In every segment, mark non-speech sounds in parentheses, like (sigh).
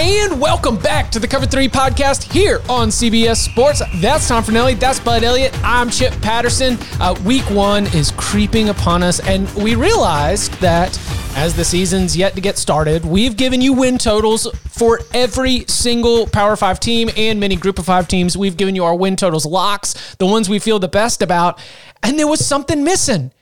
And welcome back to the Cover 3 podcast here on CBS Sports. That's Tom Fornelli. That's Bud Elliott. I'm Chip Patterson. Uh, week one is creeping upon us, and we realized that as the season's yet to get started, we've given you win totals for every single Power 5 team and many Group of 5 teams. We've given you our win totals locks, the ones we feel the best about, and there was something missing.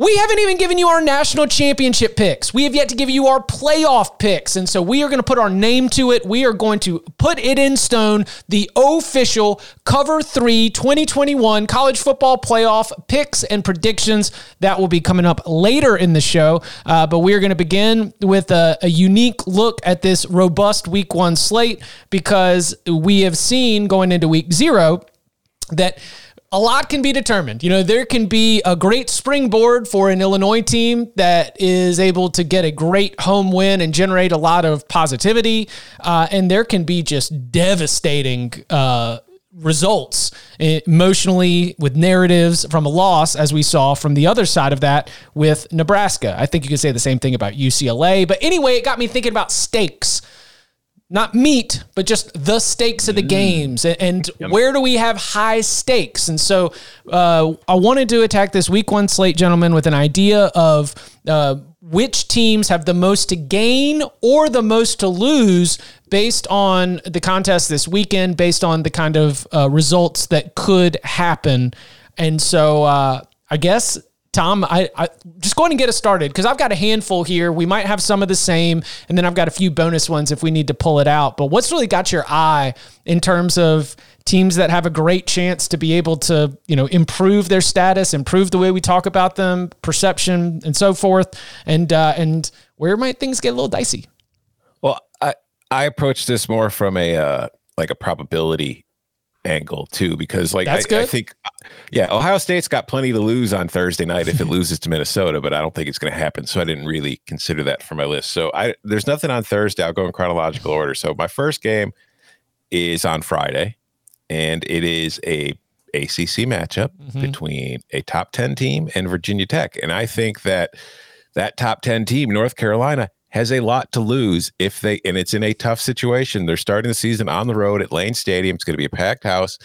We haven't even given you our national championship picks. We have yet to give you our playoff picks. And so we are going to put our name to it. We are going to put it in stone the official Cover 3 2021 college football playoff picks and predictions. That will be coming up later in the show. Uh, but we are going to begin with a, a unique look at this robust week one slate because we have seen going into week zero that a lot can be determined. You know, there can be a great springboard for an Illinois team that is able to get a great home win and generate a lot of positivity. Uh, and there can be just devastating uh, results emotionally with narratives from a loss, as we saw from the other side of that with Nebraska. I think you could say the same thing about UCLA. But anyway, it got me thinking about stakes not meat, but just the stakes of the mm. games and, and yep. where do we have high stakes? And so uh, I wanted to attack this week one slate, gentlemen, with an idea of uh, which teams have the most to gain or the most to lose based on the contest this weekend, based on the kind of uh, results that could happen. And so uh, I guess Tom, I, I just go ahead and get us started because I've got a handful here. We might have some of the same, and then I've got a few bonus ones if we need to pull it out. But what's really got your eye in terms of teams that have a great chance to be able to, you know, improve their status, improve the way we talk about them, perception, and so forth, and uh, and where might things get a little dicey? Well, I I approach this more from a uh, like a probability angle too, because like I, I, think, yeah, Ohio State's got plenty to lose on Thursday night if it (laughs) loses to Minnesota, but I don't think it's going to happen. So I didn't really consider that for my list. So I there's nothing on Thursday. I'll go in chronological order. So my first game is on Friday, and it is a ACC matchup mm-hmm. between a top ten team and Virginia Tech, and I think that that top ten team, North Carolina, has a lot to lose if they, and it's in a tough situation. They're starting the season on the road at Lane Stadium. It's going to be a packed house.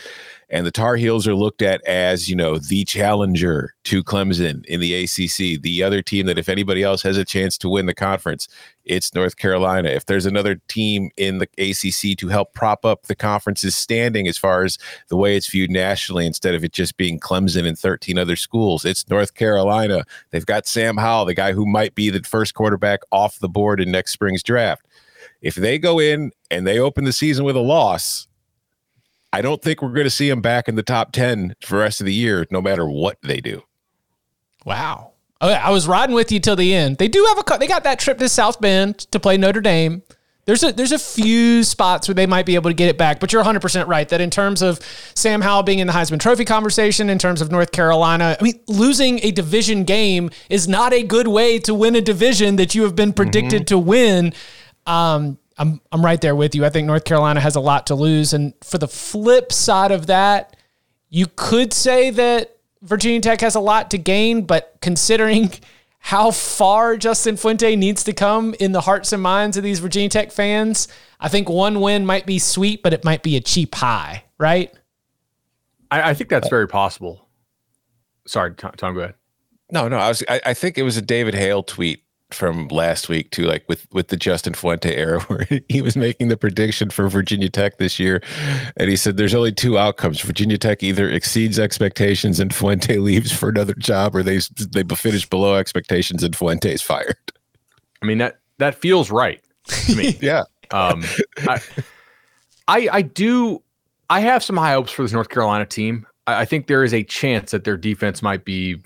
And the Tar Heels are looked at as, you know, the challenger to Clemson in the ACC, the other team that if anybody else has a chance to win the conference, it's North Carolina. If there's another team in the ACC to help prop up the conference's standing as far as the way it's viewed nationally, instead of it just being Clemson and 13 other schools, it's North Carolina. They've got Sam Howell, the guy who might be the first quarterback off the board in next spring's draft. If they go in and they open the season with a loss, I don't think we're going to see them back in the top 10 for the rest of the year, no matter what they do. Wow. I was riding with you till the end. They do have a they got that trip to South Bend to play Notre Dame. There's a there's a few spots where they might be able to get it back, but you're 100% right that in terms of Sam Howell being in the Heisman Trophy conversation, in terms of North Carolina, I mean, losing a division game is not a good way to win a division that you have been predicted mm-hmm. to win. Um, I'm I'm right there with you. I think North Carolina has a lot to lose, and for the flip side of that, you could say that Virginia Tech has a lot to gain, but considering (laughs) how far Justin Fuente needs to come in the hearts and minds of these Virginia Tech fans, I think one win might be sweet, but it might be a cheap high, right? I, I think that's very possible. Sorry, Tom, Tom, go ahead. No, no, I was. I, I think it was a David Hale tweet from last week too, like with with the Justin Fuente era, (laughs) where he was making the prediction for Virginia Tech this year, and he said there's only two outcomes: Virginia Tech either exceeds expectations and Fuente (laughs) leaves for another job, or they they finish below expectations and Fuente is fired. I mean that that feels right to me. (laughs) yeah. Um, I, I I do I have some high hopes for this North Carolina team. I, I think there is a chance that their defense might be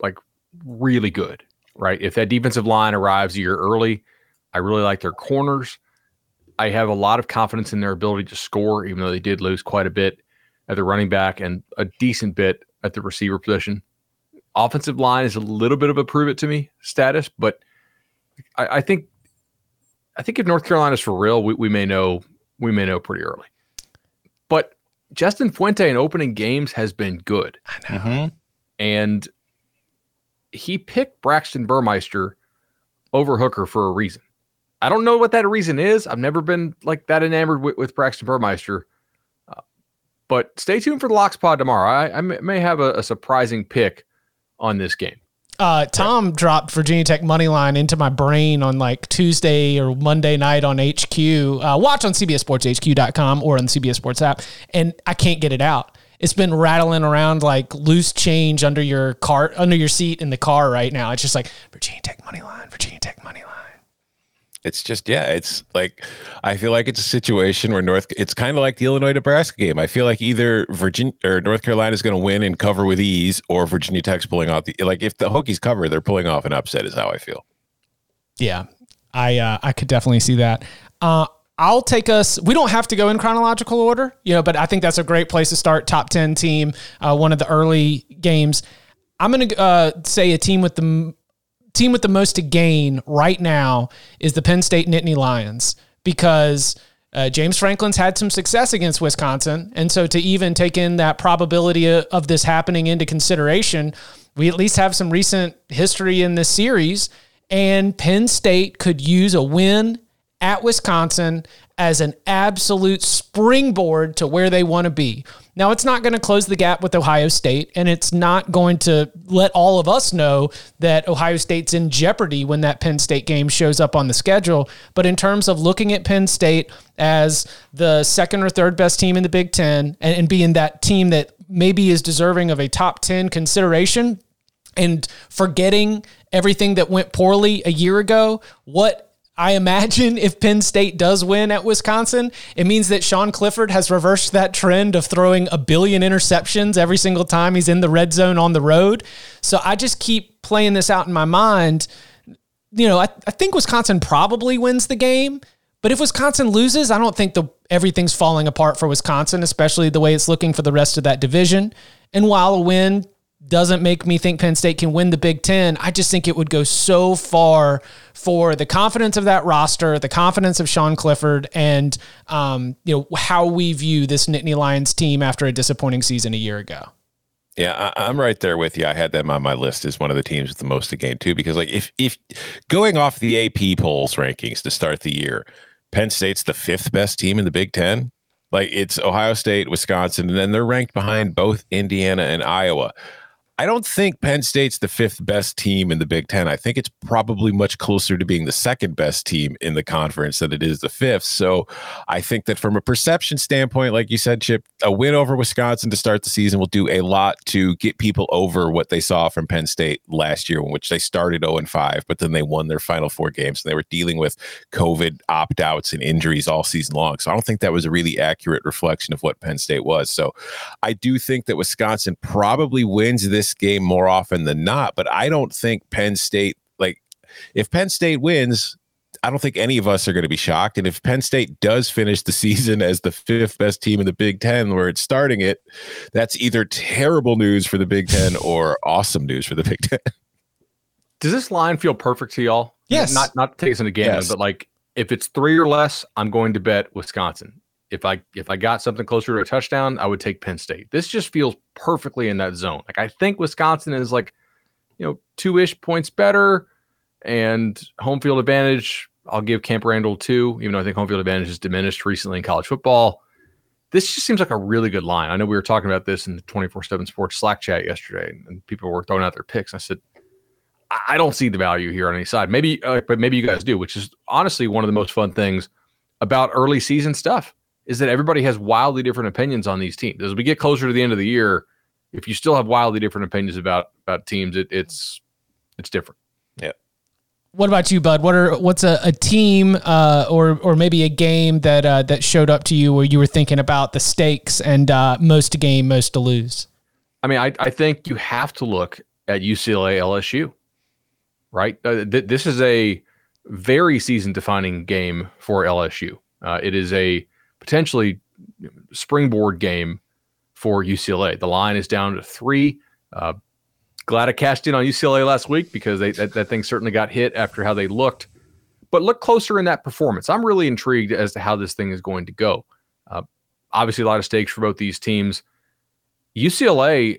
like really good right? If that defensive line arrives a year early, I really like their corners. I have a lot of confidence in their ability to score, even though they did lose quite a bit at the running back and a decent bit at the receiver position. Offensive line is a little bit of a prove it to me status, but I, I think I think if North Carolina's for real, we, we may know we may know pretty early. But Justin Fuente in opening games has been good. I know. Mm-hmm. And he picked Braxton Burmeister over Hooker for a reason. I don't know what that reason is. I've never been like that enamored with, with Braxton Burmeister. Uh, but stay tuned for the Locks Pod tomorrow. I, I may have a, a, surprising pick on this game. Uh, Tom dropped Virginia Tech money line into my brain on like Tuesday or Monday night on HQ. Uh, watch on CBSSportsHQ.com or on the CBS Sports app, and I can't get it out it's been rattling around like loose change under your car under your seat in the car right now. It's just like Virginia Tech money line, Virginia Tech money line. It's just yeah, it's like I feel like it's a situation where North it's kind of like the Illinois Nebraska game. I feel like either Virginia or North Carolina is going to win and cover with ease, or Virginia Tech's pulling off the like if the Hokies cover, they're pulling off an upset. Is how I feel. Yeah, I uh, I could definitely see that. Uh, I'll take us. We don't have to go in chronological order, you know, but I think that's a great place to start. Top ten team, uh, one of the early games. I'm going to uh, say a team with the team with the most to gain right now is the Penn State Nittany Lions because uh, James Franklin's had some success against Wisconsin, and so to even take in that probability of this happening into consideration, we at least have some recent history in this series. And Penn State could use a win at Wisconsin as an absolute springboard to where they want to be. Now, it's not going to close the gap with Ohio State, and it's not going to let all of us know that Ohio State's in jeopardy when that Penn State game shows up on the schedule. But in terms of looking at Penn State as the second or third best team in the Big Ten and, and being that team that maybe is deserving of a top 10 consideration, and forgetting everything that went poorly a year ago, what I imagine if Penn State does win at Wisconsin, it means that Sean Clifford has reversed that trend of throwing a billion interceptions every single time he's in the red zone on the road. So I just keep playing this out in my mind. You know, I, I think Wisconsin probably wins the game, but if Wisconsin loses, I don't think the everything's falling apart for Wisconsin, especially the way it's looking for the rest of that division. And while a win doesn't make me think Penn State can win the Big Ten. I just think it would go so far for the confidence of that roster, the confidence of Sean Clifford, and um, you know how we view this Nittany Lions team after a disappointing season a year ago. Yeah, I, am right there with you. I had them on my list as one of the teams with the most to gain too, because like if if going off the AP polls rankings to start the year, Penn State's the fifth best team in the Big Ten. Like it's Ohio State, Wisconsin, and then they're ranked behind both Indiana and Iowa. I don't think Penn State's the fifth best team in the Big Ten. I think it's probably much closer to being the second best team in the conference than it is the fifth. So I think that from a perception standpoint, like you said, Chip, a win over Wisconsin to start the season will do a lot to get people over what they saw from Penn State last year, in which they started 0 and 5, but then they won their final four games and they were dealing with COVID opt outs and injuries all season long. So I don't think that was a really accurate reflection of what Penn State was. So I do think that Wisconsin probably wins this this game more often than not. But I don't think Penn State, like, if Penn State wins, I don't think any of us are going to be shocked. And if Penn State does finish the (laughs) season as the fifth best team in the Big Ten, where it's starting it, that's either terrible news for the Big Ten or awesome news for the Big Ten. (laughs) Does this line feel perfect to y'all? Yes. Not not to take us into game, yes. but like if it's three or less, I'm going to bet Wisconsin if I if I got something closer to a touchdown, I would take Penn State. This just feels perfectly in that zone. Like I think Wisconsin is like, you know, two ish points better, and home field advantage. I'll give Camp Randall two, even though I think home field advantage has diminished recently in college football. This just seems like a really good line. I know we were talking about this in the 24 7 sports Slack chat yesterday, and people were throwing out their picks. I said, I don't see the value here on any side. Maybe, uh, but maybe you guys do, which is honestly one of the most fun things about early season stuff is that everybody has wildly different opinions on these teams. As we get closer to the end of the year, if you still have wildly different opinions about about teams, it, it's it's different. Yeah. What about you, Bud? What are what's a, a team uh, or or maybe a game that uh, that showed up to you where you were thinking about the stakes and uh, most to gain, most to lose? I mean, I, I think you have to look at UCLA LSU, right? Uh, th- this is a very season defining game for LSU. Uh, it is a potentially springboard game for UCLA. The line is down to three. Uh, glad I cashed in on UCLA last week because they, that, that thing certainly got hit after how they looked. But look closer in that performance. I'm really intrigued as to how this thing is going to go. Uh, obviously, a lot of stakes for both these teams. UCLA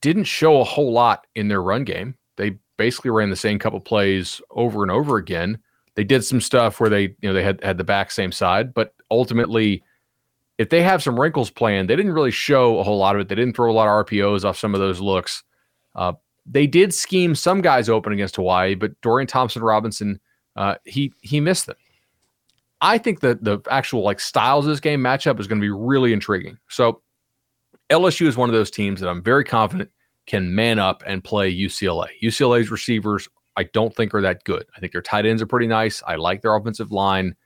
didn't show a whole lot in their run game. They basically ran the same couple plays over and over again. They did some stuff where they, you know, they had had the back same side, but ultimately, if they have some wrinkles planned, they didn't really show a whole lot of it. They didn't throw a lot of RPOs off some of those looks. Uh, they did scheme some guys open against Hawaii, but Dorian Thompson Robinson, uh, he he missed them. I think that the actual like styles of this game matchup is going to be really intriguing. So LSU is one of those teams that I'm very confident can man up and play UCLA. UCLA's receivers, I don't think are that good. I think their tight ends are pretty nice. I like their offensive line.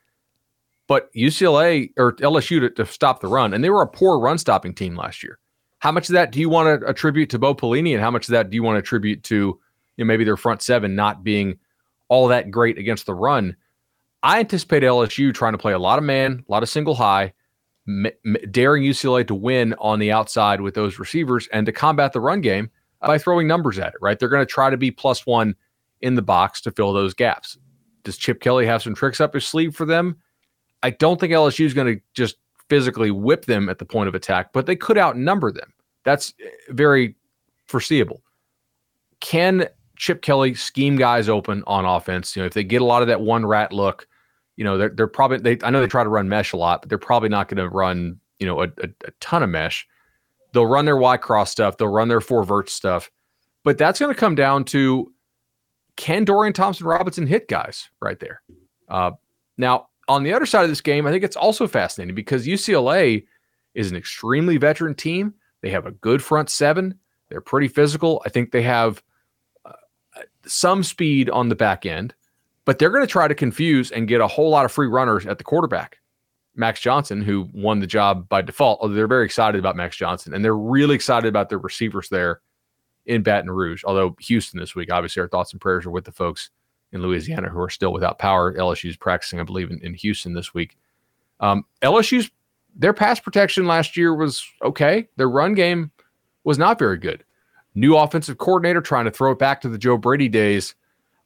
But UCLA or LSU to, to stop the run, and they were a poor run stopping team last year. How much of that do you want to attribute to Bo Pelini, and how much of that do you want to attribute to you know, maybe their front seven not being all that great against the run? I anticipate LSU trying to play a lot of man, a lot of single high, m- m- daring UCLA to win on the outside with those receivers and to combat the run game by throwing numbers at it, right? They're going to try to be plus one in the box to fill those gaps. Does Chip Kelly have some tricks up his sleeve for them? I don't think LSU is going to just physically whip them at the point of attack, but they could outnumber them. That's eh, very foreseeable. Can Chip Kelly scheme guys open on offense? You know, if they get a lot of that one rat look, you know, they're, they're probably, they, I know they try to run mesh a lot, but they're probably not going to run, you know, a, a, a, ton of mesh. They'll run their Y cross stuff, they'll run their four vert stuff, but that's going to come down to can Dorian Thompson Robinson hit guys right there? Uh, now, on the other side of this game, I think it's also fascinating because UCLA is an extremely veteran team. They have a good front seven. They're pretty physical. I think they have uh, some speed on the back end but they're going to try to confuse and get a whole lot of free runners at the quarterback. Max Johnson, who won the job by default, although they're very excited about Max Johnson and they're really excited about their receivers there in Baton Rouge. Although Houston this week, obviously, our thoughts and prayers are with the folks in Louisiana who are still without power. LSU's practicing, I believe, in, in Houston this week. Um, LSU's their pass protection last year was okay. Their run game was not very good. New offensive coordinator trying to throw it back to the Joe Brady days.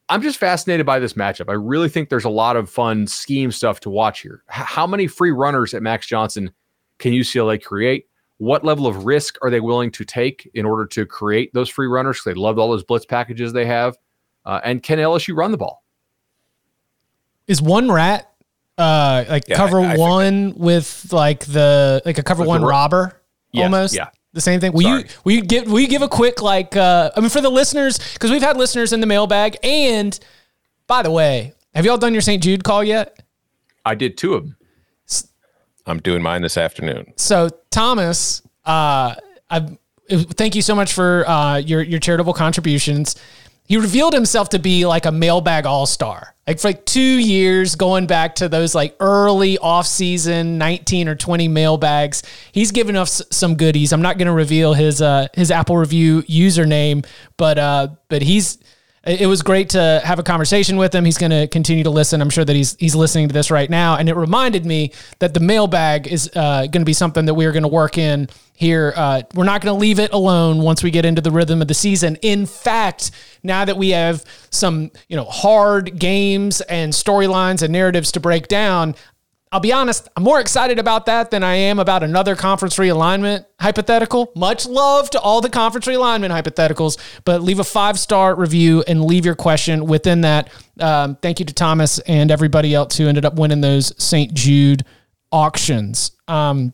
I'm just fascinated by this matchup. I really think there's a lot of fun scheme stuff to watch here. H- how many free runners at Max Johnson can UCLA create? What level of risk are they willing to take in order to create those free runners? They loved all those blitz packages they have. Uh, and can LSU run the ball? Is one rat uh, like yeah, cover I, I one with like the like a cover like one robber yes, almost? Yeah the same thing. Will Sorry. you will you give will you give a quick like uh I mean for the listeners because we've had listeners in the mailbag and by the way, have y'all done your St. Jude call yet? I did two of them. I'm doing mine this afternoon. So Thomas, uh, I thank you so much for uh, your your charitable contributions he revealed himself to be like a mailbag all star. Like for like two years, going back to those like early off season 19 or 20 mailbags, he's given us some goodies. I'm not going to reveal his uh, his Apple review username, but uh, but he's it was great to have a conversation with him. He's going to continue to listen. I'm sure that he's he's listening to this right now, and it reminded me that the mailbag is uh, going to be something that we are going to work in here. Uh, we're not going to leave it alone once we get into the rhythm of the season. In fact, now that we have some you know hard games and storylines and narratives to break down, I'll be honest, I'm more excited about that than I am about another conference realignment hypothetical. Much love to all the conference realignment hypotheticals, but leave a five star review and leave your question within that. Um, thank you to Thomas and everybody else who ended up winning those St. Jude auctions. Um,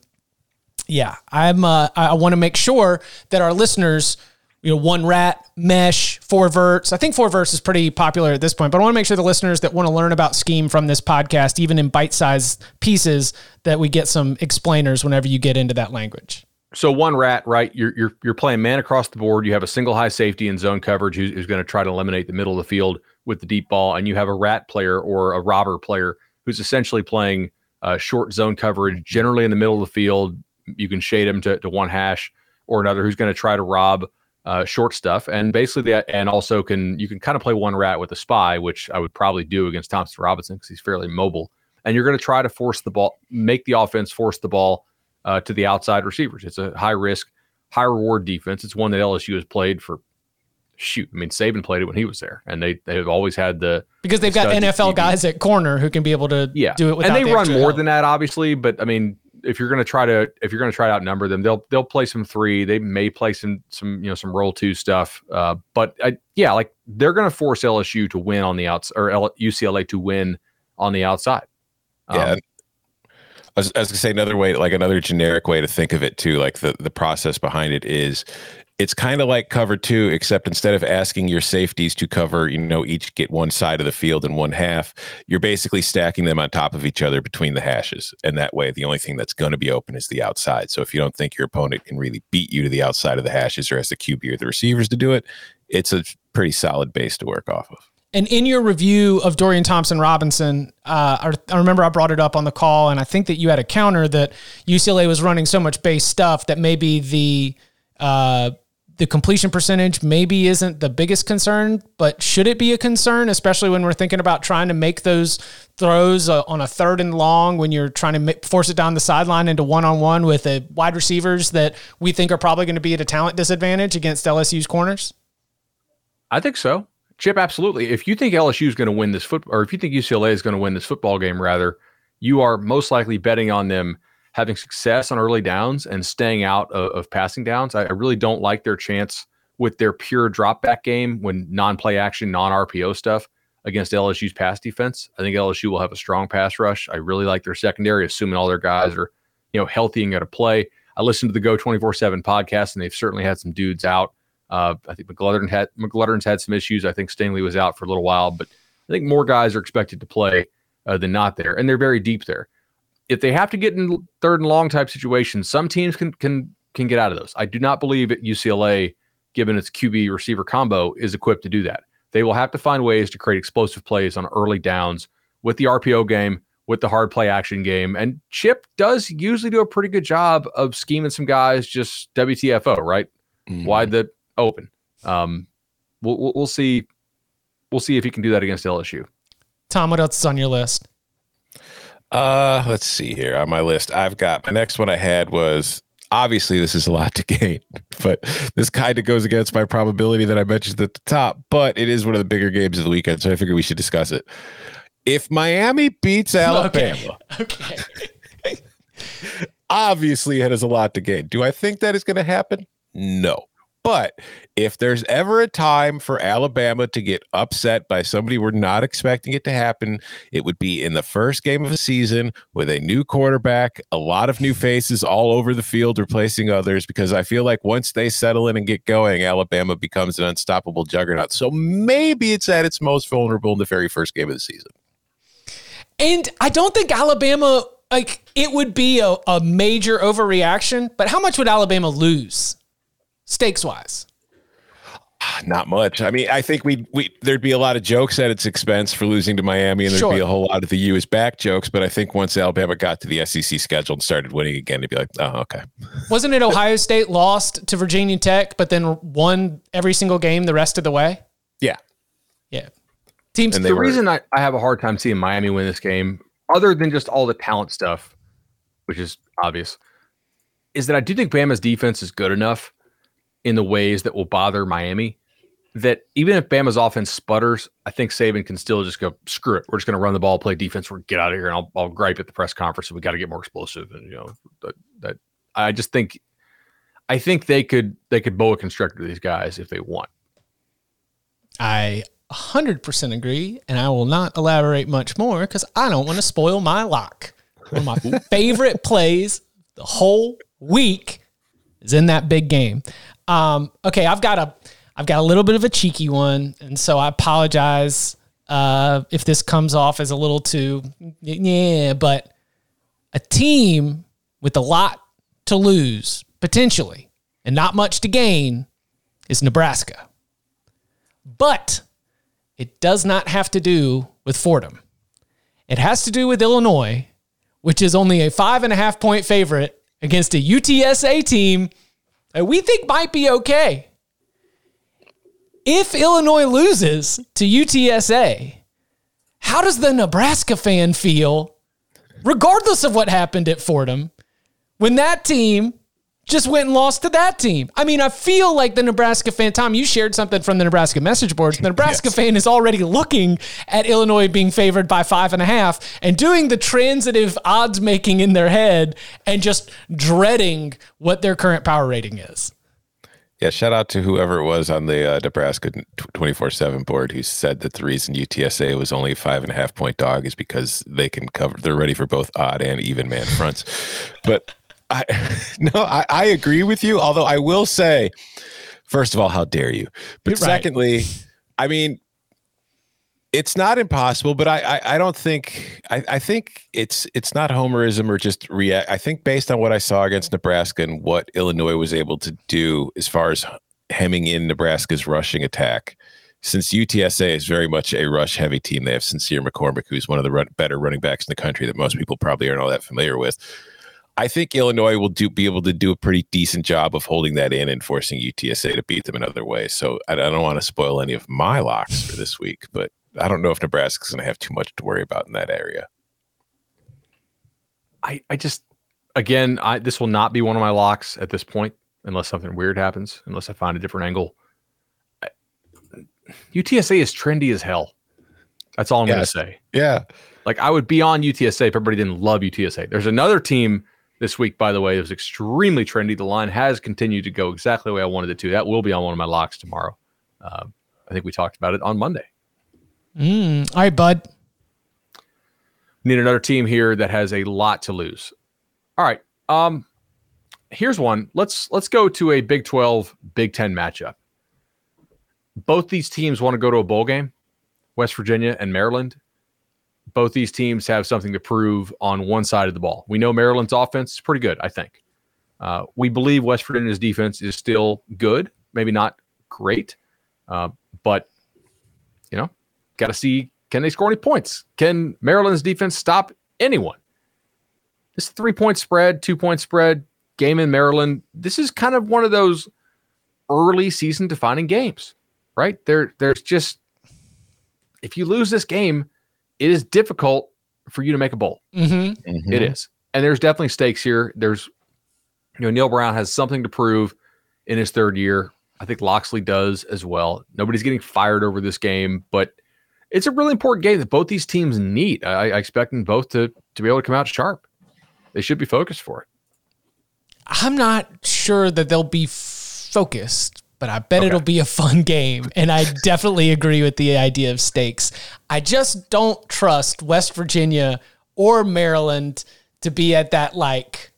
yeah, I'm. Uh, I want to make sure that our listeners you know, one rat, mesh, four verts. I think four verts is pretty popular at this point, but I want to make sure the listeners that want to learn about scheme from this podcast, even in bite sized pieces, that we get some explainers whenever you get into that language. So one rat, right? You're you're you're playing man across the board. You have a single high safety and zone coverage who's, who's going to try to eliminate the middle of the field with the deep ball, and you have a rat player or a robber player who's essentially playing uh, short zone coverage, generally in the middle of the field. You can shade him to, to one hash or another who's going to try to rob uh, short stuff, and basically that, and also can you can kind of play one rat with a spy, which I would probably do against Thompson Robinson because he's fairly mobile, and you're going to try to force the ball, make the offense force the ball uh, to the outside receivers. It's a high risk, high reward defense. It's one that LSU has played for. Shoot, I mean, Saban played it when he was there, and they they have always had the because they've got NFL guys at corner who can be able to yeah. do it. and they the run more help. than that, obviously. But I mean, if you're going to try to if you're going to try to outnumber them, they'll they'll play some three. They may play some some you know some roll two stuff. Uh, but I, yeah, like they're going to force LSU to win on the outs or L- UCLA to win on the outside. Um, yeah. I was, I was, gonna say another way, like another generic way to think of it too, like the, the process behind it is it's kind of like cover two, except instead of asking your safeties to cover, you know, each get one side of the field in one half, you're basically stacking them on top of each other between the hashes. And that way, the only thing that's going to be open is the outside. So if you don't think your opponent can really beat you to the outside of the hashes or has the QB or the receivers to do it, it's a pretty solid base to work off of. And in your review of Dorian Thompson Robinson, uh, I, I, remember I brought it up on the call, and I think that you had a counter that UCLA was running so much base stuff that maybe the uh, the completion percentage maybe isn't the biggest concern, but should it be a concern, especially when we're thinking about trying to make those throws uh, on a third and long when you're trying to make, force it down the sideline into one on one with a wide receivers that we think are probably going to be at a talent disadvantage against LSU's corners? I think so. Chip, absolutely. If you think LSU is going to win this foot, or if you think UCLA is going to win this football game, rather, you are most likely betting on them having success on early downs and staying out of, of passing downs. I, I, really don't like their chance with their pure drop back game when non-play action, non-RPO stuff against LSU's pass defense. I think LSU will have a strong pass rush. I really like their secondary, assuming all their guys are, you know, healthy and going to play. I listened to the Go 24/7 podcast, and they've certainly had some dudes out uh, I think McGlothern had McGlothern's had some issues. I think Stingley was out for a little while, but I think more guys are expected to play uh, than not there, and they're very deep there. If they have to get in third and long type situations, some teams can can can get out of those. I do not believe at UCLA, given its QB receiver combo, is equipped to do that. They will have to find ways to create explosive plays on early downs with the RPO game, with the hard play action game. And Chip does usually do a pretty good job of scheming some guys just WTFO, right? Mm-hmm. Wide the open. Um, we'll, we'll see. We'll see if he can do that against LSU. Tom, what else is on your list? Uh, let's see here on my list. I've got my next one. I had was obviously this is a lot to (laughs) gain, but this kind of goes against my probability that I mentioned at the top. But it is one of the bigger games of the weekend, so I figure we should discuss it. If Miami beats (laughs) Alabama, okay, okay. (laughs) obviously it has a lot to gain. Do I think that is going to happen? No. But if there's ever a time for Alabama to get upset by somebody we're not expecting it to happen, it would be in the first game of the season with a new quarterback, a lot of new faces all over the field replacing others. Because I feel like once they settle in and get going, Alabama becomes an unstoppable juggernaut. So maybe it's at its most vulnerable in the very first game of the season. And I don't think Alabama like it would be a, a major overreaction, but how much would Alabama lose? Stakes wise? Not much. I mean, I think we we there'd be a lot of jokes at its expense for losing to Miami, and there'd sure. be a whole lot of the U is back jokes. But I think once Alabama got to the SEC schedule and started winning again, it'd be like, oh, okay. Wasn't it Ohio State lost to Virginia Tech, but then won every single game the rest of the way? Yeah, yeah. Teams. And the were, reason I, I have a hard time seeing Miami win this game, other than just all the talent stuff, which is obvious, is that I do think Bama's defense is good enough in the ways that will bother Miami. That even if Bama's offense sputters, I think Saban can still just go screw it. We're just going to run the ball, play defense. We're get out of here, and I'll, I'll gripe at the press conference. We got to get more explosive. And you know that, that I just think, I think they could they could boa constrictor these guys if they want. I 100% agree, and I will not elaborate much more because I don't want to spoil my lock. One of my (laughs) favorite plays the whole week is in that big game. Um, okay, I've got a I've got a little bit of a cheeky one, and so I apologize uh, if this comes off as a little too yeah, but a team with a lot to lose potentially and not much to gain is Nebraska. But it does not have to do with Fordham. It has to do with Illinois, which is only a five and a half point favorite against a UTSA team that we think might be okay. If Illinois loses to UTSA, how does the Nebraska fan feel, regardless of what happened at Fordham, when that team just went and lost to that team. I mean, I feel like the Nebraska fan, Tom, you shared something from the Nebraska message boards. The Nebraska yes. fan is already looking at Illinois being favored by five and a half and doing the transitive odds making in their head and just dreading what their current power rating is. Yeah, shout out to whoever it was on the uh, Nebraska 24 7 board who said that the reason UTSA was only a five and a half point dog is because they can cover, they're ready for both odd and even man fronts. But I (laughs) no, I, I, agree with you. Although I will say, first of all, how dare you? But secondly, I mean, it's not impossible, but I, I, I don't think I, I think it's it's not homerism or just react. I think based on what I saw against Nebraska and what Illinois was able to do as far as hemming in Nebraska's rushing attack, since UTSA is very much a rush heavy team, they have Sincere McCormick, who's one of the run, better running backs in the country that most people probably aren't all that familiar with. I think Illinois will do be able to do a pretty decent job of holding that in and forcing UTSA to beat them in other ways. So I, I don't want to spoil any of my locks for this week, but I don't know if Nebraska's going to have too much to worry about in that area. I I just again, I this will not be one of my locks at this point unless something weird happens, unless I find a different angle. I, UTSA is trendy as hell. That's all I'm going to say. Yeah. Like I would be on UTSA if everybody didn't love UTSA. There's another team this week, by the way, it was extremely trendy. The line has continued to go exactly the way I wanted it to. That will be on one of my locks tomorrow. Uh, I think we talked about it on Monday. Mm, all right, bud. Need another team here that has a lot to lose. All right. Um, here's one. Let's let's go to a Big 12 Big 10 matchup. Both these teams want to go to a bowl game, West Virginia and Maryland both these teams have something to prove on one side of the ball. We know Maryland's offense is pretty good, I think. Uh, we believe West Virginia's defense is still good, maybe not great, uh, but you know, got to see can they score any points? Can Maryland's defense stop anyone? This three point spread, two point spread game in Maryland. This is kind of one of those early season defining games, right? There, there's just if you lose this game, it is difficult for you to make a bowl. Mm-hmm. Mm-hmm. It is. And there's definitely stakes here. There's, you know, Neal Brown has something to prove in his third year. I think Locksley does as well. Nobody's getting fired over this game, but it's a really important game that both these teams need. I, I expect them both to to be able to come out sharp. They should be focused for it. I'm not sure that they'll be focused, but I bet okay. it'll be a fun game. And I definitely agree with the idea of stakes. I just don't trust West Virginia or Maryland to be at that like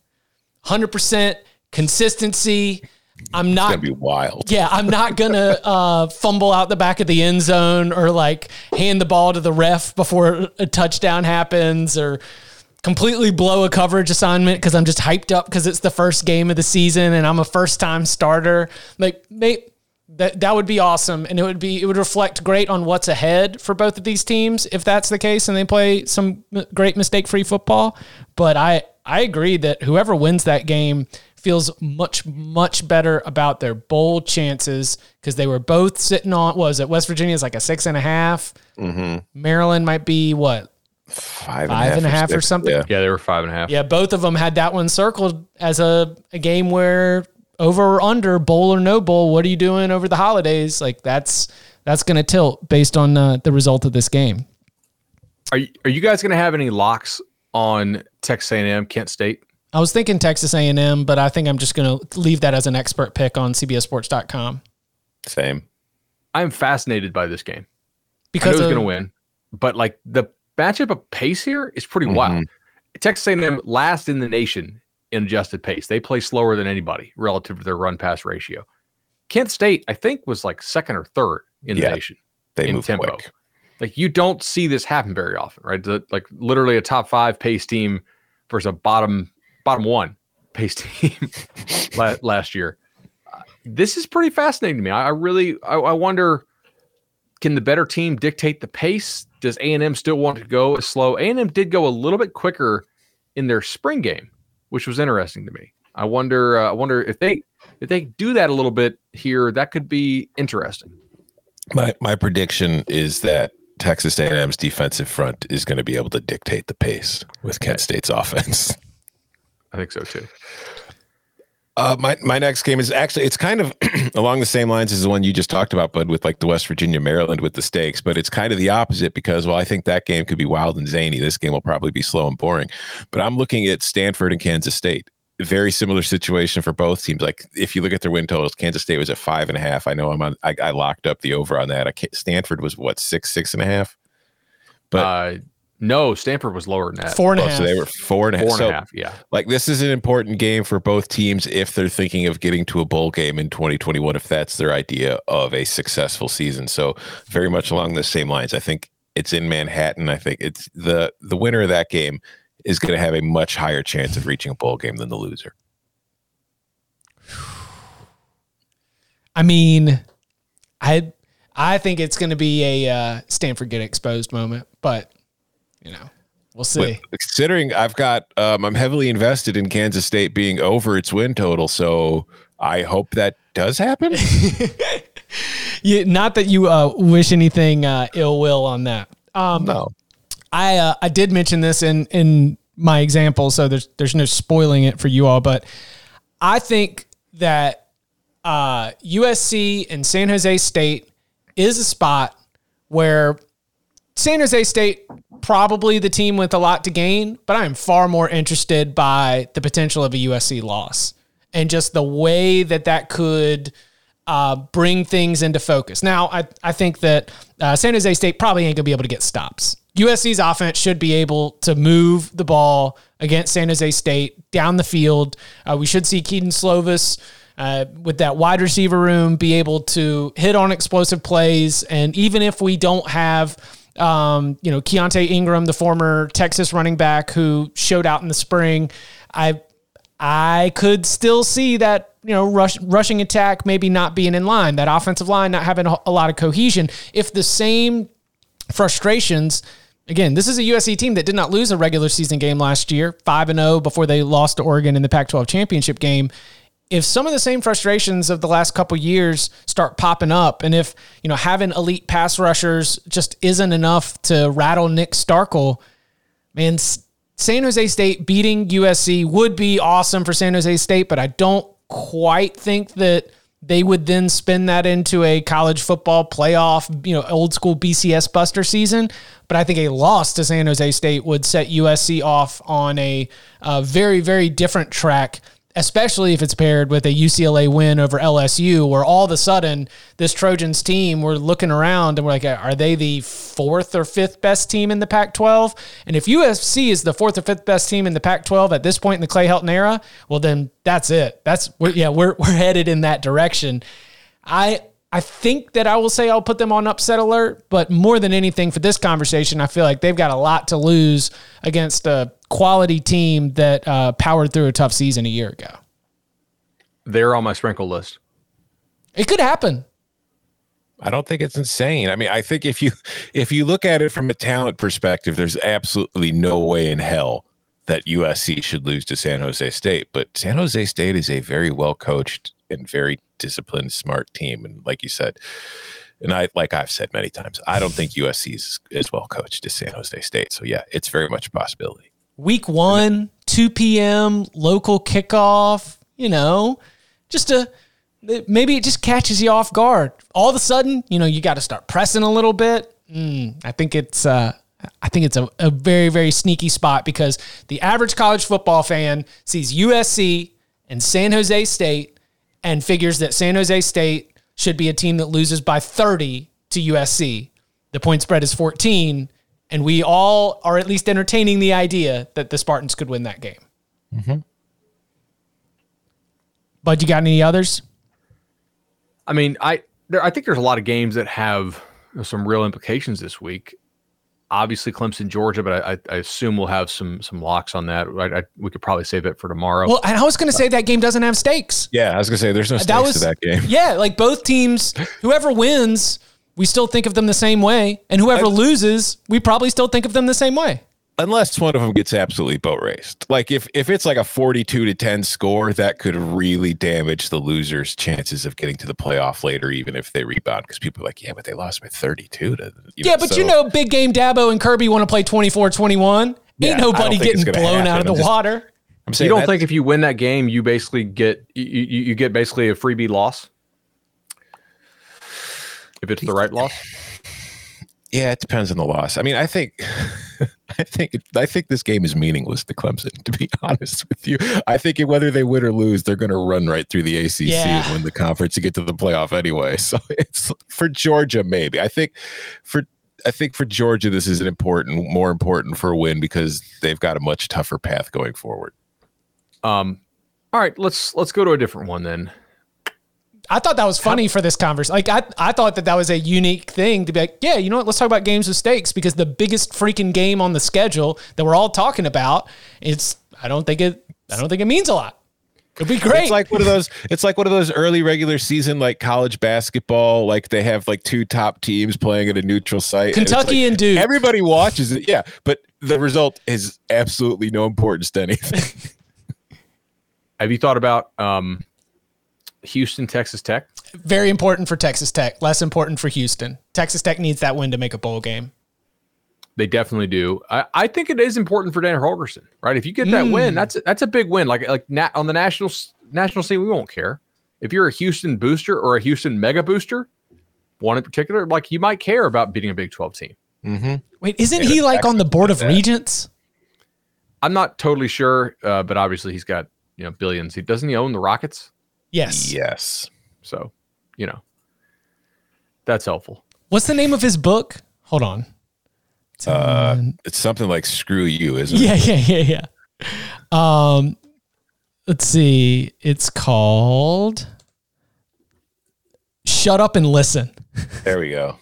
100% consistency. I'm not gonna be wild. Yeah, I'm not gonna (laughs) uh, fumble out the back of the end zone or like hand the ball to the ref before a touchdown happens or completely blow a coverage assignment because I'm just hyped up because it's the first game of the season and I'm a first time starter. Like, they, that that would be awesome, and it would be it would reflect great on what's ahead for both of these teams if that's the case, and they play some great mistake free football. But I I agree that whoever wins that game feels much much better about their bowl chances because they were both sitting on was it West Virginia is like a six and a half. Mm-hmm. Maryland might be what five, five and a half, or, or something. Yeah. yeah, they were five and a half. Yeah, both of them had that one circled as a, a game where over or under bowl or no bowl what are you doing over the holidays? Like that's that's going to tilt based on uh, the result of this game. Are you, are you guys going to have any locks on texas a&m kent state? I was thinking texas a&m but i think i'm just going to leave that as an expert pick on cbssports.com same. I'm fascinated by this game. Because who's going to win but like the matchup of pace here is pretty mm-hmm. wild texas a&m last in the nation in adjusted pace. They play slower than anybody relative to their run pass ratio. Kent State, I think, was like second or third in the nation they in move tempo. Quick. Like you don't see this happen very often, right? The, like literally a top five pace team versus a bottom bottom one pace (laughs) team last year. this is pretty fascinating to me. I, I really I, I, wonder can the better team dictate the pace? Does A and M still want to go slow? A and M did go a little bit quicker in their spring game, which was interesting to me. I wonder uh, I wonder if they if they do that a little bit here, that could be interesting. My my prediction is that Texas A&M's defensive front is going to be able to dictate the pace with Kent State's (laughs) offense. I think so too. Uh, my my next game is actually it's kind of (clears throat) along the same lines as the one you just talked about, but with like the West Virginia Maryland with the stakes. But it's kind of the opposite because well, I think that game could be wild and zany. This game will probably be slow and boring. But I'm looking at Stanford and Kansas State. Very similar situation for both teams. Like if you look at their win totals, Kansas State was at five and a half. I know I'm on. I, I locked up the over on that. Stanford was what six six and a half. But uh, no, Stanford was lower than that. Four and a oh, half. So they were four and a half. Four and so, a half. Yeah. Like this is an important game for both teams if they're thinking of getting to a bowl game in 2021, if that's their idea of a successful season. So very much along the same lines. I think it's in Manhattan. I think it's the the winner of that game is going to have a much higher chance of reaching a bowl game than the loser. I mean, I I think it's going to be a uh, Stanford get exposed moment, but you know, we'll see. considering I've got, um, I'm heavily invested in Kansas State being over its win total, so I hope that does happen. (laughs) yeah, not that you uh, wish anything uh, ill will on that. Um, no, I uh, I did mention this in in my example, so there's there's no spoiling it for you all, but I think that USC uh, and San Jose State is a spot where San Jose State probably the team with a lot to gain, but I'm far more interested by the potential of a USC loss and just the way that that could uh, bring things into focus. Now, I, I think that uh, San Jose State probably ain't going to be able to get stops. USC's offense should be able to move the ball against San Jose State down the field. Uh, we should see Kedon Slovis. Uh, with that wide receiver room, be able to hit on explosive plays. And even if we don't have um, you know, Keaontay Ingram, the former Texas running back who showed out in the spring. I I could still see that, you know, rush, rushing attack maybe not being in line, that offensive line not having a lot of cohesion. If the same frustrations Again, this is a USC team that did not lose a regular season game last year, 5 and 0 before they lost to Oregon in the Pac-12 championship game if some of the same frustrations of the last couple years start popping up, and if you know having elite pass rushers just isn't enough to rattle Nick Starkel, man, San Jose State beating USC would be awesome for San Jose State, but I don't quite think that they would then spin that into a college football playoff, you know, old school BCS buster season. But I think a loss to San Jose State would set USC off on a, a very, very different track especially if it's paired with a UCLA win over LSU, where all of a sudden this Trojans team, we're looking around and we're like, are they the fourth or fifth best team in the Pac 12? And if USC is the fourth or fifth best team in the Pac 12 at this point in the Clay Helton era, well, then that's it. That's, yeah, we're, (laughs) we're headed in that direction. I, I think that I will say I'll put them on upset alert, but more than anything for this conversation, I feel like they've got a lot to lose against a quality team that uh, powered through a tough season a year ago. They're on my sprinkle list. It could happen. I don't think it's insane. I mean, I think if you if you look at it from a talent perspective, there's absolutely no way in hell that USC should lose to San Jose State. But San Jose State is a very well coached and very disciplined, smart team. And like you said, and I like I've said many times, I don't think USC is as well coached as San Jose State. So yeah, it's very much a possibility. Week one, two p.m. local kickoff. You know, just a maybe it just catches you off guard. All of a sudden, you know, you got to start pressing a little bit. Mm, I think it's uh, I think it's a, a very very sneaky spot because the average college football fan sees USC and San Jose State and figures that San Jose State should be a team that loses by 30 to USC. The point spread is 14, and we all are at least entertaining the idea that the Spartans could win that game. Mm-hmm. But you got any others? I mean, I there, I think there's a lot of games that have some real implications this week. Obviously, Clemson, Georgia, but I, I assume we'll have some some locks on that. I, I, we could probably save it for tomorrow. Well, and I was going to say that game doesn't have stakes. Yeah, I was going to say there's no stakes that was, to that game. (laughs) Yeah, like both teams, whoever wins, we still think of them the same way, and whoever I, loses, we probably still think of them the same way unless one of them gets absolutely boat raced. Like if if it's like a 42 to 10 score, that could really damage the loser's chances of getting to the playoff later, even if they rebound. Because people are like, yeah, but they lost by 32 to Yeah, but so. you know, big game Dabo and Kirby want to play 24-21. Yeah, Ain't nobody getting blown out of the I'm just, water. I'm saying you don't think if you win that game, you basically get you, you, you get basically a freebie loss? If it's the right loss? Yeah, it depends on the loss. I mean, I think, (laughs) I think, I think this game is meaningless to Clemson. To be (laughs) honest with you, I think whether they win or lose, they're going to run right through the ACC yeah. and win the conference to get to the playoff anyway. (laughs) So it's for Georgia, maybe. I think for I think for Georgia, this is an important, more important for a win because they've got a much tougher path going forward. Um, all right, let's let's go to a different one then. I thought that was funny for this conversation. Like I, I thought that that was a unique thing to be like, yeah, you know what? Let's talk about games with stakes because the biggest freaking game on the schedule that we're all talking about, it's I don't think it, I don't think it means a lot. It'd be great. It's like one of those. It's like one of those early regular season, like college basketball. Like they have like two top teams playing at a neutral site. Kentucky and, like, and Duke. Everybody watches it, yeah, but the result is absolutely no importance to anything. (laughs) have you thought about um, Houston, Texas Tech. Very important for Texas Tech. Less important for Houston. Texas Tech needs that win to make a bowl game. They definitely do. I, I think it is important for Dana Holgorsen, right? If you get that mm. win, that's that's a big win. Like like nat, on the national national scene, we won't care. If you're a Houston booster or a Houston mega booster, one in particular, like you might care about beating a Big Twelve team. Mm-hmm. Wait, isn't he like on the board of regents? I'm not totally sure, uh, but obviously he's got you know billions. He doesn't he own the Rockets? Yes. Yes. So, you know, that's helpful. What's the name of his book? Hold on. It's, uh, it's something like "Screw You," isn't yeah, it? Yeah, (laughs) yeah, yeah, yeah. Um, let's see. It's called "Shut Up and Listen." (laughs) There we go.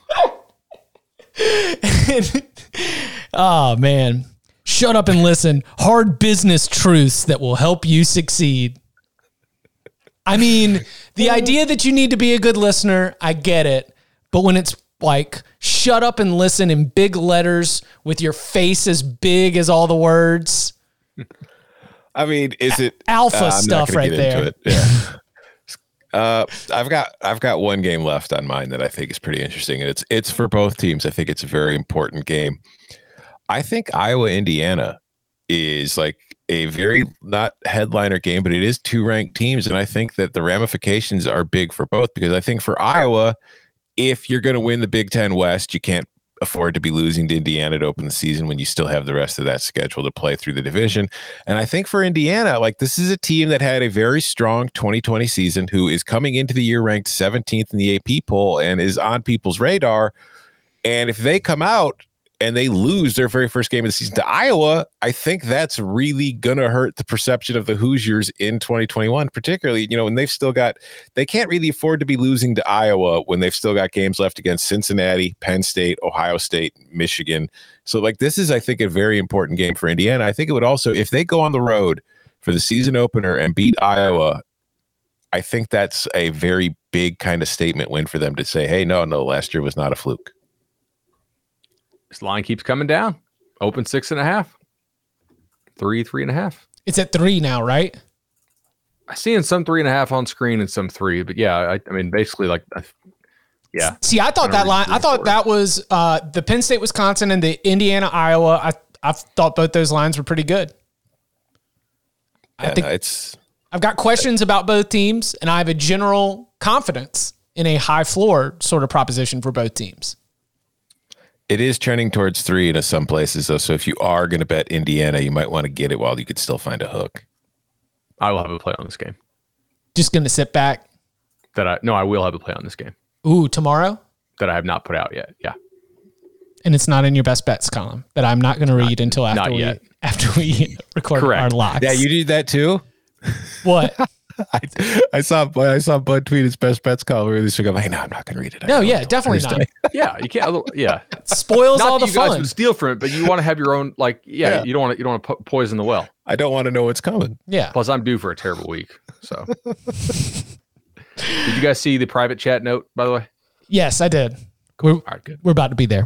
oh (laughs) man, shut up and listen. Hard business truths that will help you succeed. I mean, the idea that you need to be a good listener, I get it. But when it's like, shut up and listen in big letters with your face as big as all the words. I mean, is it alpha uh, stuff right there? Yeah. (laughs) uh, I've got I've got one game left on mine that I think is pretty interesting, and it's it's for both teams. I think it's a very important game. I think Iowa Indiana is like a very not headliner game, but it is two ranked teams. And I think that the ramifications are big for both because I think for Iowa, if you're going to win the Big Ten West, you can't afford to be losing to Indiana to open the season when you still have the rest of that schedule to play through the division. And I think for Indiana, like this is a team that had a very strong 2020 season who is coming into the year ranked 17th in the AP poll and is on people's radar. And if they come out and they lose their very first game of the season to Iowa, I think that's really gonna hurt the perception of the Hoosiers in 2021, particularly, you know, when they've still got they can't really afford to be losing to Iowa when they've still got games left against Cincinnati, Penn State, Ohio State, Michigan. So like this is, I think, a very important game for Indiana. I think it would also, if they go on the road for the season opener and beat Iowa, I think that's a very big kind of statement win for them to say, hey, no, no, last year was not a fluke. This line keeps coming down. Open six and a half. Three, three and a half. It's at three now, right? I see in some three and a half on screen and some three, but yeah, I, I mean, basically, like, yeah. See, I thought that line. I thought that was uh, the Penn State, Wisconsin, and the Indiana, Iowa. I I thought both those lines were pretty good. Yeah, I think it's. I've got questions about both teams, and I have a general confidence in a high floor sort of proposition for both teams. It is trending towards three in some places, though. So if you are going to bet Indiana, you might want to get it while you could still find a hook. I will have a play on this game. Just going to sit back. That I no, I will have a play on this game. Ooh, tomorrow. That I have not put out yet. Yeah. And it's not in your best bets column that I'm not going to read not, until after we yet. (laughs) after we record Correct. our locks. Yeah, you did that too. What? (laughs) (laughs) I, I, saw I saw Bud tweet his best bets column earlier this week. I'm like, no, I'm not going to read it. no, yeah, definitely not. (laughs) yeah, you can't. Yeah, spoils all the you fun. Guys would steal from it, but you want to have your own. Like, yeah, yeah. you don't want to. You don't want to po- poison the well. I don't want to know what's coming. Yeah. Plus, I'm due for a terrible week. So, (laughs) did you guys see the private chat note? By the way. Yes, I did. We're, all right, good. We're about to be there.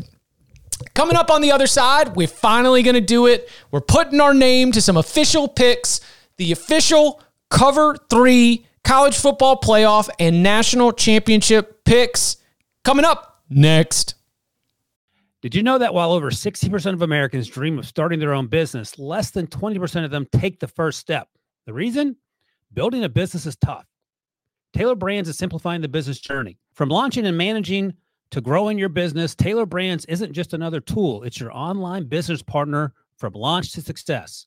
Coming up on the other side, we're finally going to do it. We're putting our name to some official picks, the official cover three college football playoff and national championship picks coming up next. Did you know that while over 60% of Americans dream of starting their own business, less than 20% of them take the first step? The reason? Building a business is tough. Tailor Brands is simplifying the business journey. From launching and managing to growing your business, Tailor Brands isn't just another tool, it's your online business partner from launch to success.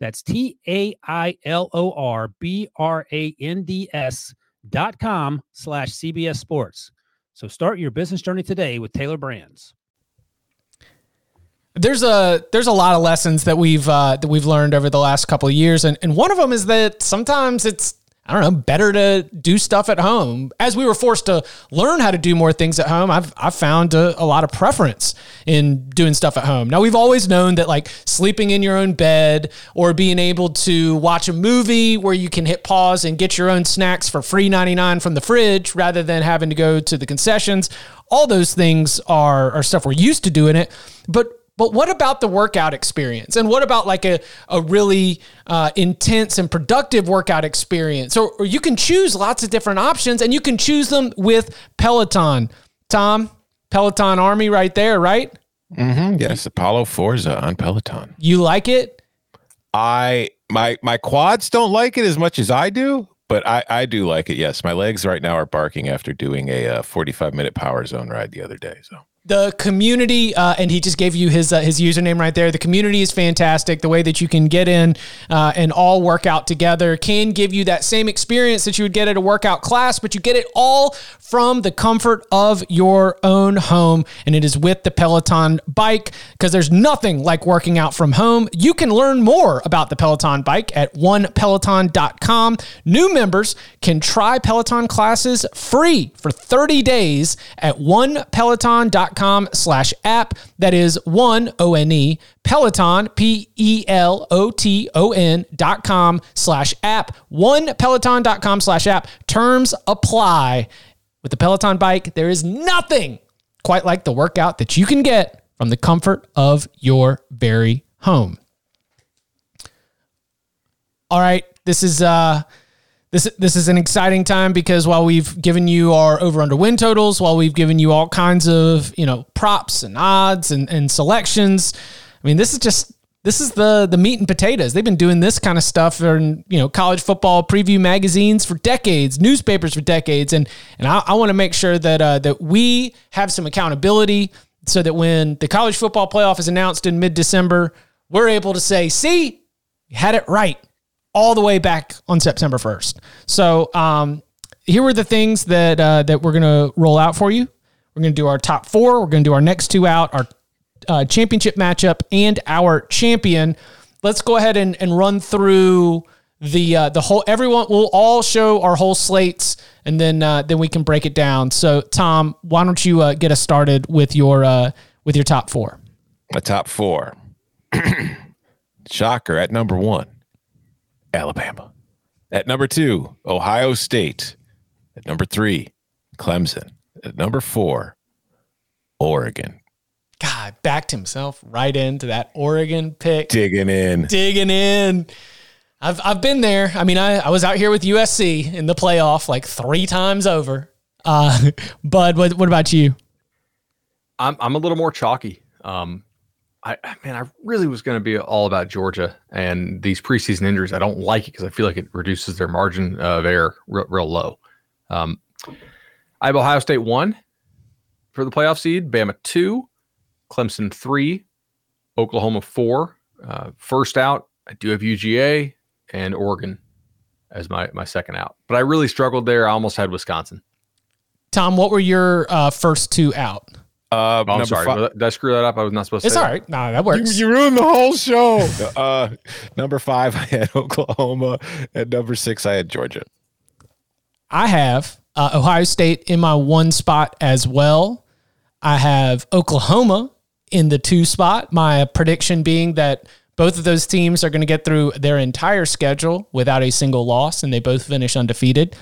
That's T A I L O R B R A N D S dot com slash CBS Sports. So start your business journey today with Tailor Brands. There's a there's a lot of lessons that we've uh, that we've learned over the last couple of years, and and one of them is that sometimes it's I don't know, better to do stuff at home. As we were forced to learn how to do more things at home, I've, I've found a, a, lot of preference in doing stuff at home. Now, we've always known that like sleeping in your own bed or being able to watch a movie where you can hit pause and get your own snacks for free 99 from the fridge rather than having to go to the concessions, all those things are, are stuff we're used to doing it. But but what about the workout experience? And what about like a, a really uh, intense and productive workout experience? Or, or you can choose lots of different options and you can choose them with Peloton. Tom, Peloton Army right there, right? Mm-hmm. Yes, Apollo Forza on Peloton. You like it? I my my quads don't like it as much as I do, but I I do like it. Yes, my legs right now are barking after doing a uh, 45 minute power zone ride the other day. So the community, uh, and he just gave you his uh, his username right there. The community is fantastic. The way that you can get in uh, and all work out together can give you that same experience that you would get at a workout class, but you get it all from the comfort of your own home. And it is with the Peloton bike because there's nothing like working out from home. You can learn more about the Peloton bike at onepeloton.com. New members can try Peloton classes free for 30 days at onepeloton.com peloton.com slash app. That is one O N E Peloton, P E L O T O N dot com slash app. One Peloton.com slash app. Terms apply. With the Peloton bike, there is nothing quite like the workout that you can get from the comfort of your very home. All right, this is uh this this is an exciting time because while we've given you our over under win totals, while we've given you all kinds of you know props and odds and, and selections, I mean this is just this is the the meat and potatoes. They've been doing this kind of stuff in you know college football preview magazines for decades, newspapers for decades, and and I, I want to make sure that uh, that we have some accountability so that when the college football playoff is announced in mid December, we're able to say, "See, you had it right." All the way back on September 1st. So um, here were the things that uh, that we're to roll out for you. We're to do our top four. We're to do our next two out, our uh, championship matchup, and our champion. Let's go ahead and, and run through the uh, the whole. Everyone will all show our whole slates, and then uh, then we can break it down. So Tom, why don't you uh, get us started with your uh, with your top four? My top four. (clears throat) Shocker at number one. Alabama. At number two, Ohio State. At number three, Clemson. At number four, Oregon. God, backed himself right into that Oregon pick. Digging in. Digging in. I've I've been there. I mean, I, I was out here with USC in the playoff like three times over. Uh, (laughs) Bud, what what about you? I'm I'm a little more chalky. Um, I man, I really was going to be all about Georgia and these preseason injuries. I don't like it because I feel like it reduces their margin of error real, real low. Um, I have Ohio State one for the playoff seed, Bama two, Clemson three, Oklahoma four. Uh, first out, I do have UGA and Oregon as my my second out, but I really struggled there. I almost had Wisconsin. Tom, what were your uh, first two out? Uh, oh, I'm sorry. Five. Did I screw that up? I was not supposed to. It's all right. No, that works. You, you, ruined the whole show. (laughs) uh, number five, (laughs) I had Oklahoma. At number six, I had Georgia. I have uh, Ohio State in my one spot as well. I have Oklahoma in the two spot. My prediction being that both of those teams are going to get through their entire schedule without a single loss, and they both finish undefeated.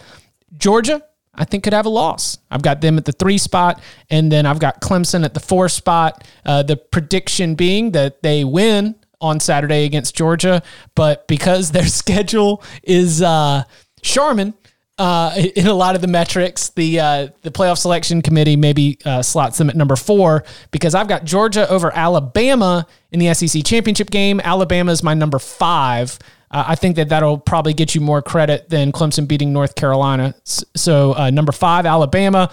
Georgia, I think could have a loss. I've got them at the three spot, and then I've got Clemson at the four spot. Uh, the prediction being that they win on Saturday against Georgia, but because their (laughs) schedule is uh, Charmin, uh, in a lot of the metrics, the uh, the playoff selection committee maybe uh, slots them at number four because I've got Georgia over Alabama in the SEC championship game. Alabama is my number five. Uh, I think that that'll probably get you more credit than Clemson beating North Carolina. So, uh, number five, Alabama.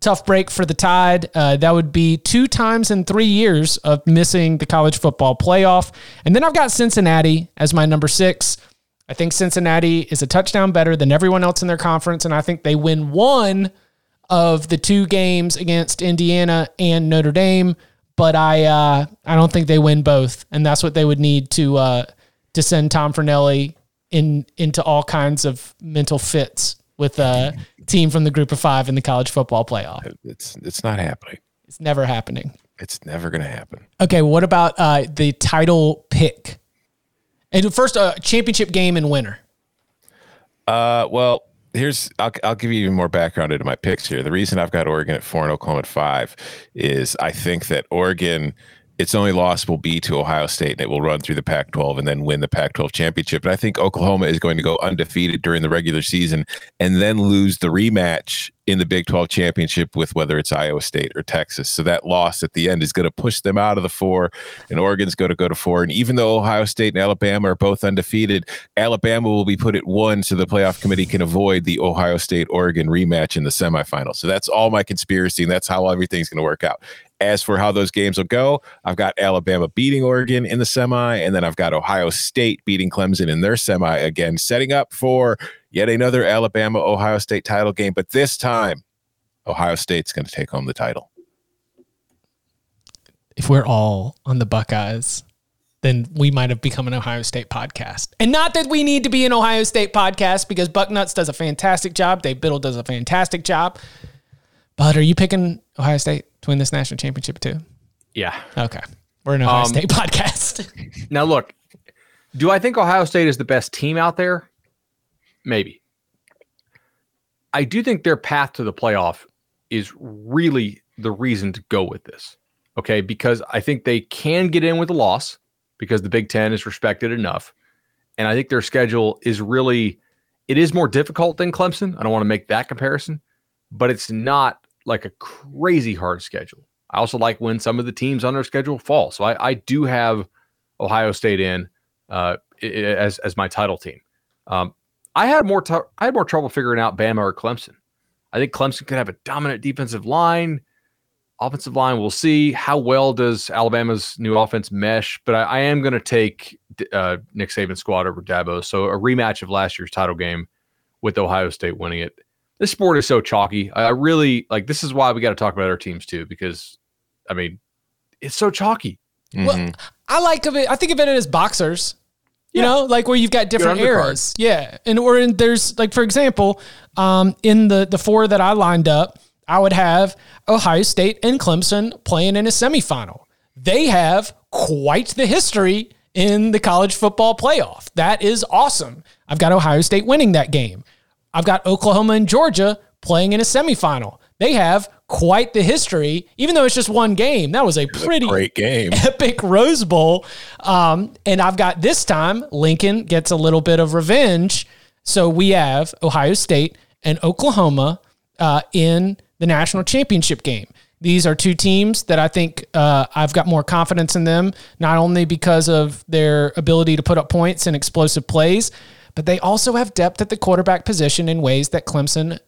Tough break for the Tide. Uh, that would be two times in three years of missing the college football playoff. And then I've got Cincinnati as my number six. I think Cincinnati is a touchdown better than everyone else in their conference. And I think they win one of the two games against Indiana and Notre Dame. But I, uh, I don't think they win both. And that's what they would need to uh, to send Tom Fornelli in into all kinds of mental fits with a team from the group of five in the college football playoff. It's it's not happening. It's never happening. It's never going to happen. Okay, what about uh, the title pick? And first, a uh, championship game and winner. Uh, well, here's I'll, I'll give you even more background into my picks here. The reason I've got Oregon at four and Oklahoma at five is I think that Oregon its only loss will be to Ohio State, and it will run through the Pac 12 and then win the Pac 12 championship. And I think Oklahoma is going to go undefeated during the regular season and then lose the rematch in the Big 12 championship with whether it's Iowa State or Texas. So that loss at the end is going to push them out of the four, and Oregon's going to go to four. And even though Ohio State and Alabama are both undefeated, Alabama will be put at one so the playoff committee can avoid the Ohio State Oregon rematch in the semifinal. So that's all my conspiracy, and that's how everything's going to work out. As for how those games will go, I've got Alabama beating Oregon in the semi, and then I've got Ohio State beating Clemson in their semi again, setting up for yet another Alabama Ohio State title game. But this time, Ohio State's going to take home the title. If we're all on the Buckeyes, then we might have become an Ohio State podcast. And not that we need to be an Ohio State podcast because Bucknuts does a fantastic job. Dave Biddle does a fantastic job. But are you picking Ohio State to win this national championship too? Yeah. Okay. We're an Ohio um, State (laughs) podcast. now, look, do I think Ohio State is the best team out there? Maybe. I do think their path to the playoff is really the reason to go with this. Okay. Because I think they can get in with a loss because the Big Ten is respected enough. And I think their schedule is really, it is more difficult than Clemson. I don't want to make that comparison, but it's not like a crazy hard schedule. I also like when some of the teams on their schedule fall. So I, I do have Ohio State in uh, as as my title team. Um, I had more t- I had more trouble figuring out Bama or Clemson. I think Clemson could have a dominant defensive line. Offensive line, we'll see how well does Alabama's new offense mesh. But I, I am going to take uh, Nick Saban's squad over Dabo. So a rematch of last year's title game with Ohio State winning it this sport is so chalky. I really like this is why we got to talk about our teams too, because I mean, it's so chalky. Mm-hmm. Well, I like of it. I think of it as boxers. You yeah. know, like where you've got different eras. Yeah, and or in, there's like for example, um, in the the four that I lined up, I would have Ohio State and Clemson playing in a semifinal. They have quite the history in the college football playoff. That is awesome. I've got Ohio State winning that game. I've got Oklahoma and Georgia playing in a semifinal. They have quite the history, even though it's just one game. That was a pretty a great game, (laughs) epic Rose Bowl. Um, and I've got this time Lincoln gets a little bit of revenge. So we have Ohio State and Oklahoma uh, in the national championship game. These are two teams that I think uh, I've got more confidence in them, not only because of their ability to put up points and explosive plays, but they also have depth at the quarterback position in ways that Clemson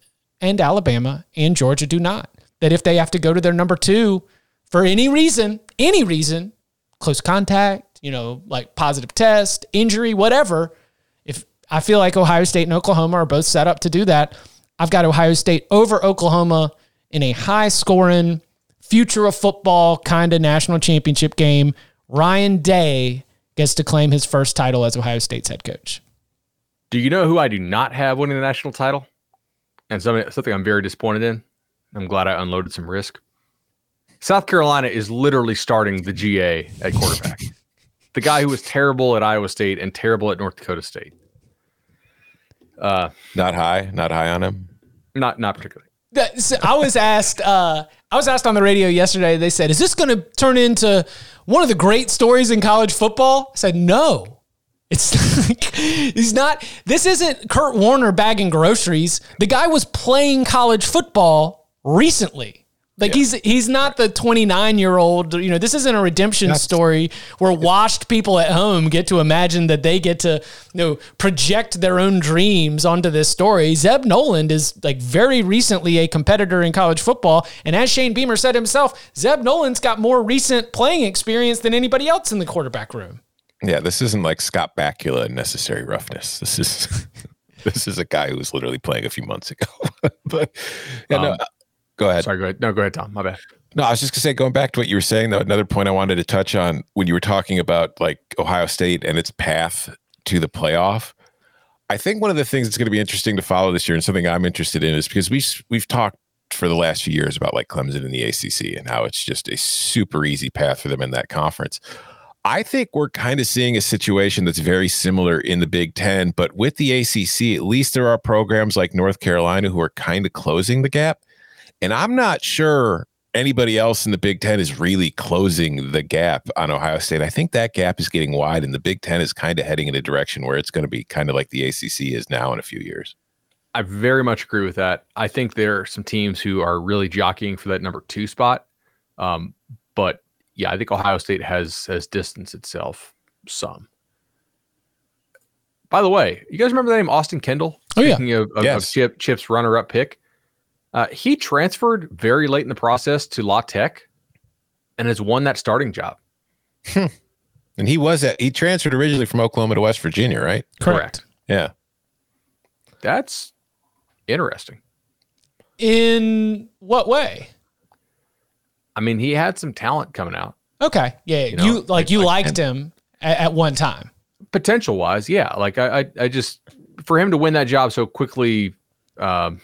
and Alabama and Georgia do not. That if they have to go to their number two for any reason, any reason, close contact, you know, like positive test, injury, whatever, if I feel like Ohio State and Oklahoma are both set up to do that, I've got Ohio State over Oklahoma in a high scoring, future of football kind of national championship game. Ryan Day gets to claim his first title as Ohio State's head coach. Do you know who I do not have winning the national title? And something, something I'm very disappointed in. I'm glad I unloaded some risk. South Carolina is literally starting the GA at quarterback. the guy who was terrible at Iowa State and terrible at North Dakota State. Uh, not high, not high on him. Not not particularly. I was asked. Uh, I was asked on the radio yesterday. They said, "Is this going to turn into one of the great stories in college football?" I said, "No." It's (laughs) like he's not. This isn't Kurt Warner bagging groceries. The guy was playing college football recently. Like yeah. he's he's not the 29 year old. You know, this isn't a redemption That's, story where washed people at home get to imagine that they get to you know project their own dreams onto this story. Zeb Noland is like very recently a competitor in college football, and as Shane Beamer said himself, Zeb Noland's got more recent playing experience than anybody else in the quarterback room. Yeah, this isn't like Scott Bakula and necessary roughness. This is (laughs) this is a guy who was literally playing a few months ago. (laughs) but yeah, um, no, Go ahead. Sorry, go ahead. No, go ahead, Tom. My bad. No, I was just gonna say, going back to what you were saying, though, another point I wanted to touch on when you were talking about like Ohio State and its path to the playoff. I think one of the things that's going to be interesting to follow this year, and something I'm interested in, is because we we've talked for the last few years about like Clemson and the ACC and how it's just a super easy path for them in that conference. I think we're kind of seeing a situation that's very similar in the Big Ten, but with the ACC, at least there are programs like North Carolina who are kind of closing the gap. And I'm not sure anybody else in the Big Ten is really closing the gap on Ohio State. I think that gap is getting wide, and the Big Ten is kind of heading in a direction where it's going to be kind of like the ACC is now in a few years. I very much agree with that. I think there are some teams who are really jockeying for that number two spot. Um, but yeah, I think Ohio State has has distanced itself some. By the way, you guys remember the name Austin Kendall? Oh yeah, of, of, yes. of Chip Chip's runner up pick. Uh, he transferred very late in the process to La Tech and has won that starting job. (laughs) And he was at he transferred originally from Oklahoma to West Virginia, right? Correct. Yeah. That's interesting. In what way? I mean, he had some talent coming out. Okay. Yeah. You, know, you like, like, you like, liked him at, at, one time. Potential wise, yeah. Like I, I, I just for him to win that job so quickly, um,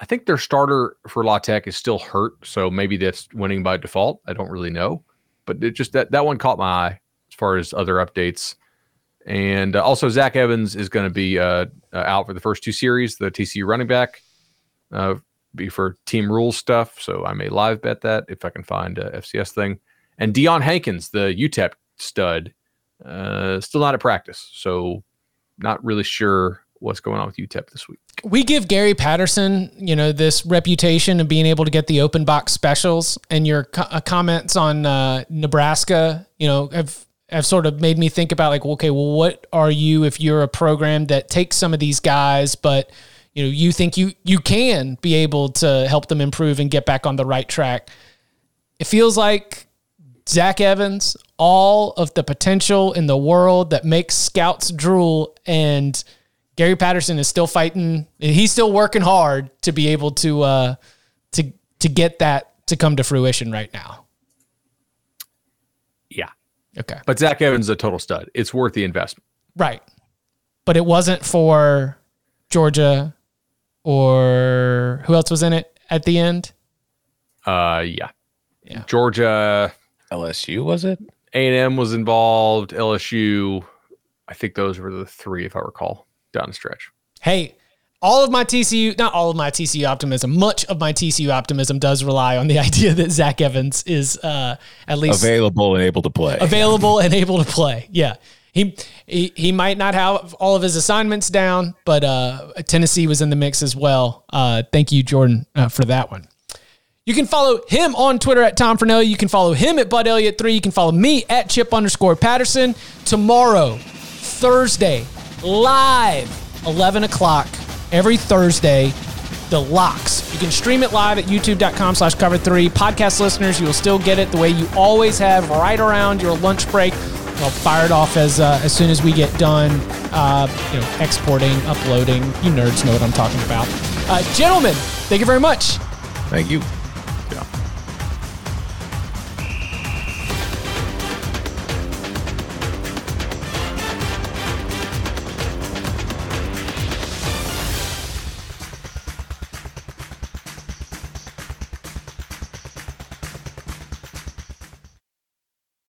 I think their starter for La Tech is still hurt, so maybe that's winning by default. I don't really know, but it just that that one caught my eye as far as other updates. And uh, also, Zach Evans is going to be uh, uh, out for the first two series. The TCU running back uh, be for team rules stuff, so I may live bet that if I can find a FCS thing. And Deion Hankins, the UTEP stud, uh, still not at practice, so not really sure what's going on with UTEP this week we give Gary Patterson, you know, this reputation of being able to get the open box specials, and your co- uh, comments on uh, Nebraska, you know, have have sort of made me think about like, okay, well, what are you if you're a program that takes some of these guys, but you know, you think you you can be able to help them improve and get back on the right track. It feels like Zach Evans, all of the potential in the world that makes scouts drool and Gary Patterson is still fighting. He's still working hard to be able to uh, to to get that to come to fruition right now. Yeah. Okay. But Zach Evans is a total stud. It's worth the investment. Right. But it wasn't for Georgia or who else was in it at the end? Uh yeah. Yeah. Georgia LSU was it? A&M was involved, LSU. I think those were the three if I recall down the stretch. Hey, all of my TCU, not all of my TCU optimism, much of my TCU optimism does rely on the (laughs) idea that Zach Evans is uh, at least available and able to play. Available and able to play. Yeah. He, he he might not have all of his assignments down, but uh, Tennessee was in the mix as well. Uh, thank you, Jordan, uh, for that one. You can follow him on Twitter at Tom Fornelli. You can follow him at Bud Elliott three. You can follow me at Chip underscore Patterson. Tomorrow, Thursday, live 11 o'clock every Thursday. The locks. You can stream it live at youtube.com slash cover three. Podcast listeners, you will still get it the way you always have right around your lunch break. I'll fire it off as uh, as soon as we get done, uh, you know, exporting, uploading. You nerds know what I'm talking about. Uh, gentlemen, thank you very much. Thank you.